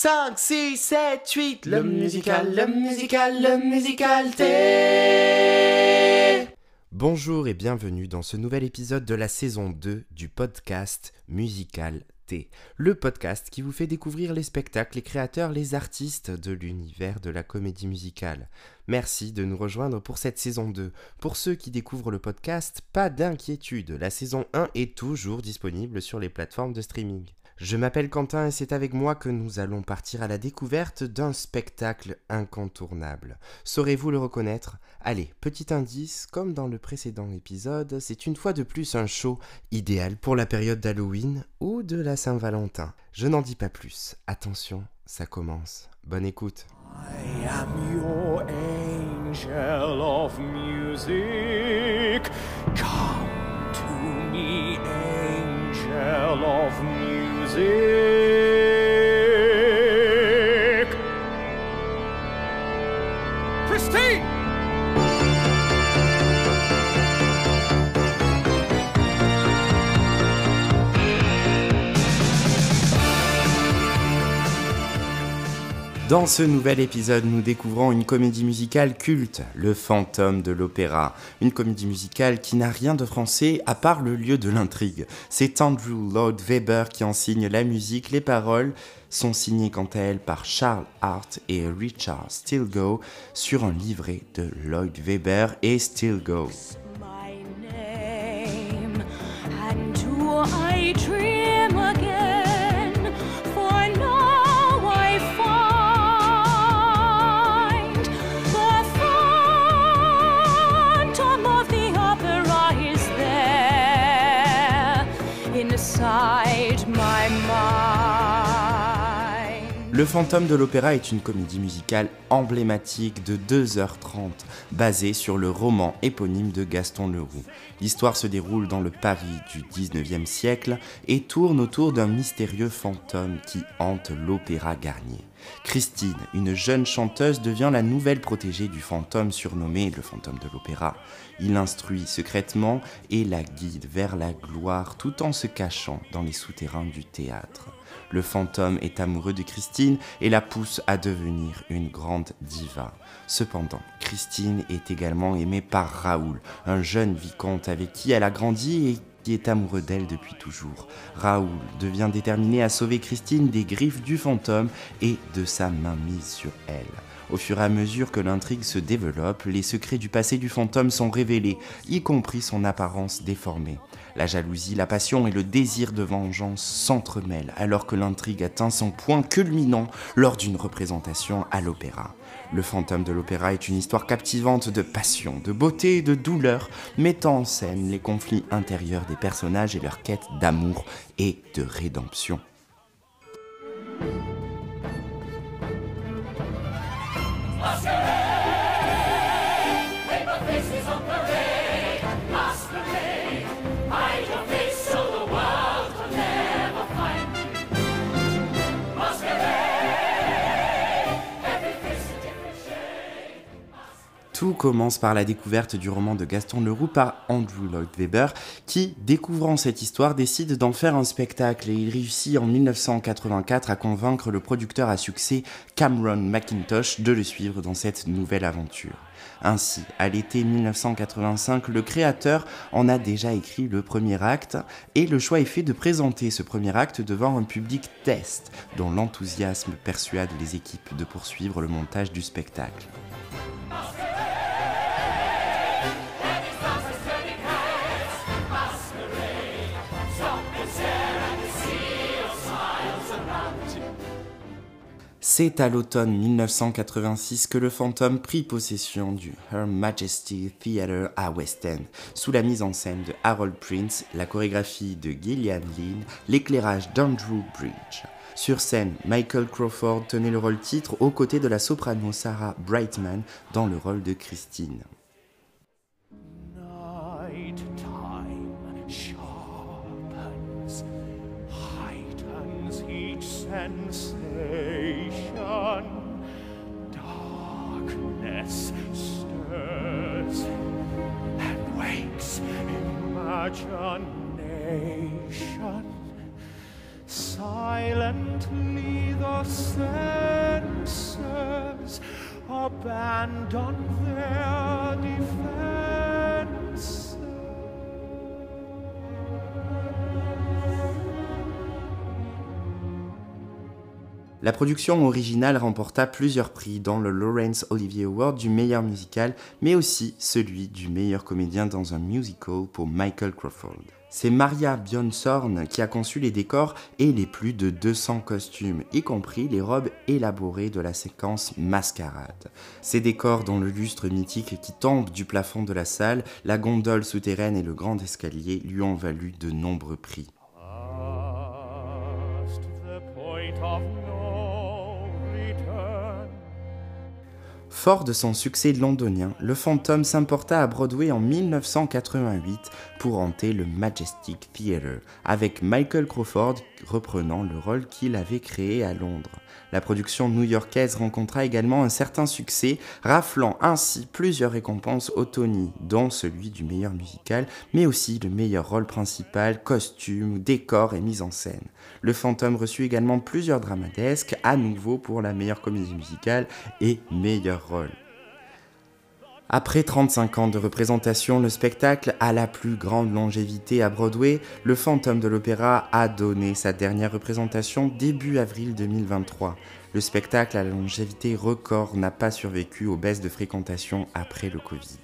5, 6, 7, 8, le musical, le musical, le musical T. Bonjour et bienvenue dans ce nouvel épisode de la saison 2 du podcast Musical T, le podcast qui vous fait découvrir les spectacles, les créateurs, les artistes de l'univers de la comédie musicale. Merci de nous rejoindre pour cette saison 2. Pour ceux qui découvrent le podcast, pas d'inquiétude, la saison 1 est toujours disponible sur les plateformes de streaming. Je m'appelle Quentin et c'est avec moi que nous allons partir à la découverte d'un spectacle incontournable. Saurez-vous le reconnaître? Allez, petit indice, comme dans le précédent épisode, c'est une fois de plus un show idéal pour la période d'Halloween ou de la Saint-Valentin. Je n'en dis pas plus. Attention, ça commence. Bonne écoute. I am your angel of music. Come to me, angel of music. Christine! Dans ce nouvel épisode, nous découvrons une comédie musicale culte, Le fantôme de l'opéra. Une comédie musicale qui n'a rien de français à part le lieu de l'intrigue. C'est Andrew Lloyd Webber qui en signe la musique, les paroles sont signées quant à elles par Charles Hart et Richard Stilgo sur un livret de Lloyd Webber et Stilgo. Le fantôme de l'opéra est une comédie musicale emblématique de 2h30, basée sur le roman éponyme de Gaston Leroux. L'histoire se déroule dans le Paris du 19e siècle et tourne autour d'un mystérieux fantôme qui hante l'opéra Garnier. Christine, une jeune chanteuse, devient la nouvelle protégée du fantôme surnommé le fantôme de l'opéra. Il l'instruit secrètement et la guide vers la gloire tout en se cachant dans les souterrains du théâtre. Le fantôme est amoureux de Christine et la pousse à devenir une grande diva. Cependant, Christine est également aimée par Raoul, un jeune vicomte avec qui elle a grandi et qui est amoureux d'elle depuis toujours. Raoul devient déterminé à sauver Christine des griffes du fantôme et de sa mainmise sur elle. Au fur et à mesure que l'intrigue se développe, les secrets du passé du fantôme sont révélés, y compris son apparence déformée. La jalousie, la passion et le désir de vengeance s'entremêlent alors que l'intrigue atteint son point culminant lors d'une représentation à l'opéra. Le fantôme de l'opéra est une histoire captivante de passion, de beauté et de douleur, mettant en scène les conflits intérieurs des personnages et leur quête d'amour et de rédemption. Commence par la découverte du roman de Gaston Leroux par Andrew Lloyd Webber, qui, découvrant cette histoire, décide d'en faire un spectacle et il réussit en 1984 à convaincre le producteur à succès Cameron McIntosh de le suivre dans cette nouvelle aventure. Ainsi, à l'été 1985, le créateur en a déjà écrit le premier acte et le choix est fait de présenter ce premier acte devant un public test dont l'enthousiasme persuade les équipes de poursuivre le montage du spectacle. C'est à l'automne 1986 que le fantôme prit possession du Her Majesty Theatre à West End, sous la mise en scène de Harold Prince, la chorégraphie de Gillian Lynn, l'éclairage d'Andrew Bridge. Sur scène, Michael Crawford tenait le rôle titre aux côtés de la soprano Sarah Brightman dans le rôle de Christine. Stirs and wakes imagination. La production originale remporta plusieurs prix dans le Laurence Olivier Award du meilleur musical, mais aussi celui du meilleur comédien dans un musical pour Michael Crawford. C'est Maria Bjornsorn qui a conçu les décors et les plus de 200 costumes, y compris les robes élaborées de la séquence Mascarade. Ces décors dont le lustre mythique qui tombe du plafond de la salle, la gondole souterraine et le grand escalier lui ont valu de nombreux prix. Fort de son succès londonien, le fantôme s'importa à Broadway en 1988 pour hanter le Majestic Theatre, avec Michael Crawford reprenant le rôle qu'il avait créé à Londres. La production new-yorkaise rencontra également un certain succès, raflant ainsi plusieurs récompenses au Tony, dont celui du meilleur musical, mais aussi le meilleur rôle principal, costume, décor et mise en scène. Le fantôme reçut également plusieurs dramadesques, à nouveau pour la meilleure comédie musicale et meilleur rôle. Après 35 ans de représentation, le spectacle a la plus grande longévité à Broadway. Le Fantôme de l'Opéra a donné sa dernière représentation début avril 2023. Le spectacle à la longévité record n'a pas survécu aux baisses de fréquentation après le Covid.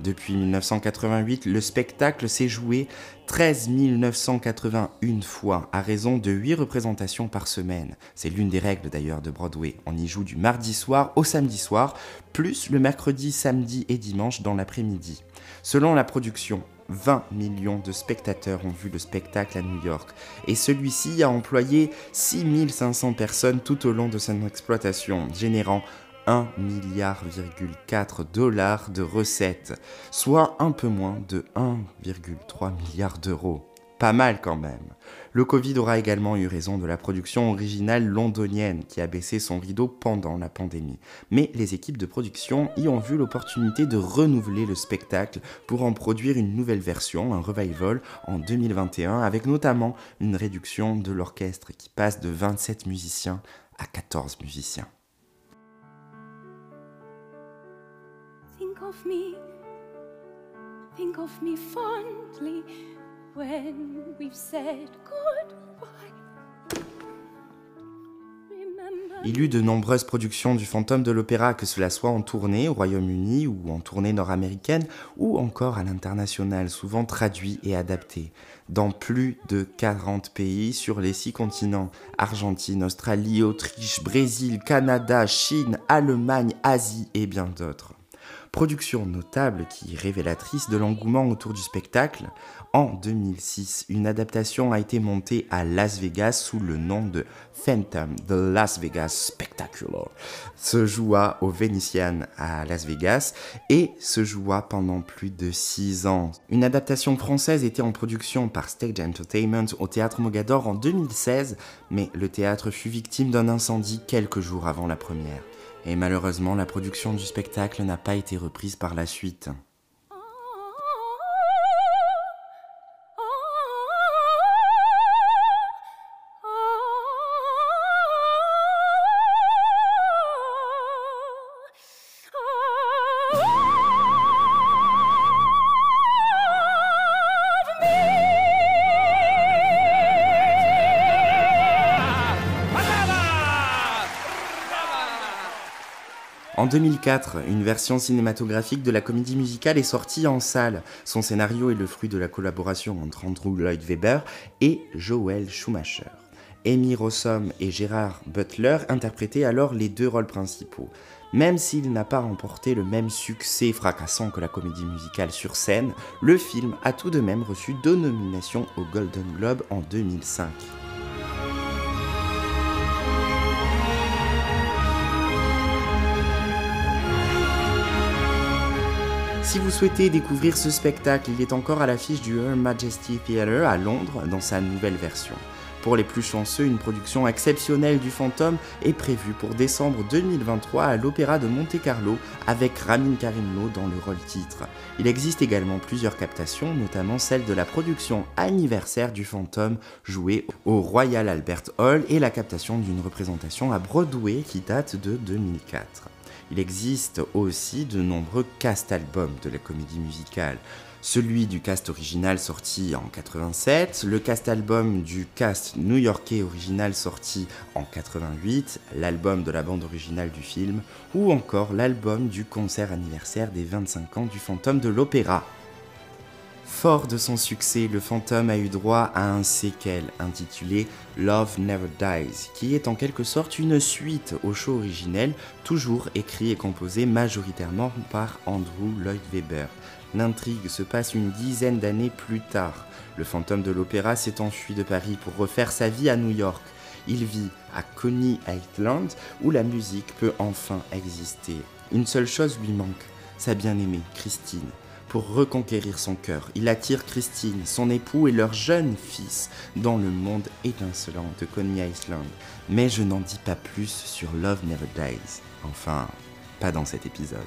Depuis 1988, le spectacle s'est joué 13 981 fois, à raison de 8 représentations par semaine. C'est l'une des règles d'ailleurs de Broadway. On y joue du mardi soir au samedi soir, plus le mercredi, samedi et dimanche dans l'après-midi. Selon la production, 20 millions de spectateurs ont vu le spectacle à New York et celui-ci a employé 6500 personnes tout au long de son exploitation, générant 1 milliard dollars de recettes, soit un peu moins de 1,3 milliard d'euros. Pas mal quand même. Le Covid aura également eu raison de la production originale londonienne qui a baissé son rideau pendant la pandémie. Mais les équipes de production y ont vu l'opportunité de renouveler le spectacle pour en produire une nouvelle version, un revival, en 2021 avec notamment une réduction de l'orchestre qui passe de 27 musiciens à 14 musiciens. Of me. Il eut de nombreuses productions du fantôme de l'opéra, que cela soit en tournée au Royaume-Uni ou en tournée nord-américaine, ou encore à l'international, souvent traduit et adapté, dans plus de 40 pays sur les six continents Argentine, Australie, Autriche, Brésil, Canada, Chine, Allemagne, Asie et bien d'autres. Production notable qui est révélatrice de l'engouement autour du spectacle. En 2006, une adaptation a été montée à Las Vegas sous le nom de Phantom The Las Vegas Spectacular. Se joua au Venetian à Las Vegas et se joua pendant plus de 6 ans. Une adaptation française était en production par Stage Entertainment au théâtre Mogador en 2016, mais le théâtre fut victime d'un incendie quelques jours avant la première. Et malheureusement, la production du spectacle n'a pas été reprise par la suite. En 2004, une version cinématographique de la comédie musicale est sortie en salle. Son scénario est le fruit de la collaboration entre Andrew Lloyd Webber et Joel Schumacher. Amy Rossum et Gérard Butler interprétaient alors les deux rôles principaux. Même s'il n'a pas remporté le même succès fracassant que la comédie musicale sur scène, le film a tout de même reçu deux nominations au Golden Globe en 2005. Si vous souhaitez découvrir ce spectacle, il est encore à l'affiche du Her Majesty Theatre à Londres dans sa nouvelle version. Pour les plus chanceux, une production exceptionnelle du fantôme est prévue pour décembre 2023 à l'Opéra de Monte-Carlo avec Ramin Karimlo dans le rôle titre. Il existe également plusieurs captations, notamment celle de la production anniversaire du fantôme jouée au Royal Albert Hall et la captation d'une représentation à Broadway qui date de 2004. Il existe aussi de nombreux cast-albums de la comédie musicale. Celui du cast original sorti en 87, le cast-album du cast new-yorkais original sorti en 88, l'album de la bande originale du film, ou encore l'album du concert anniversaire des 25 ans du fantôme de l'opéra Fort de son succès, le fantôme a eu droit à un séquel intitulé Love Never Dies, qui est en quelque sorte une suite au show originel, toujours écrit et composé majoritairement par Andrew Lloyd Webber. L'intrigue se passe une dizaine d'années plus tard. Le fantôme de l'opéra s'est enfui de Paris pour refaire sa vie à New York. Il vit à Coney Island où la musique peut enfin exister. Une seule chose lui manque, sa bien-aimée, Christine pour reconquérir son cœur. Il attire Christine, son époux et leur jeune fils dans le monde étincelant de Coney Island. Mais je n'en dis pas plus sur Love Never Dies. Enfin, pas dans cet épisode.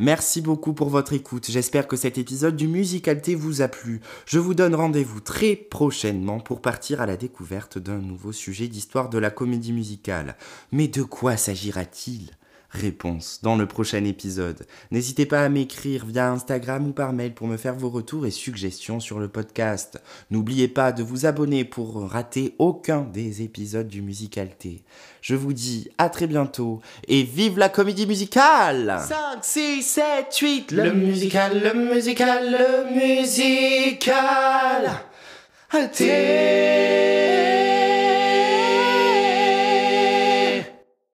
Merci beaucoup pour votre écoute. J'espère que cet épisode du Musicalité vous a plu. Je vous donne rendez-vous très prochainement pour partir à la découverte d'un nouveau sujet d'histoire de la comédie musicale. Mais de quoi s'agira-t-il? Réponse dans le prochain épisode. N'hésitez pas à m'écrire via Instagram ou par mail pour me faire vos retours et suggestions sur le podcast. N'oubliez pas de vous abonner pour rater aucun des épisodes du Musicalité. Je vous dis à très bientôt et vive la comédie musicale 5, 6, 7, 8, le musical, le musical, le musical.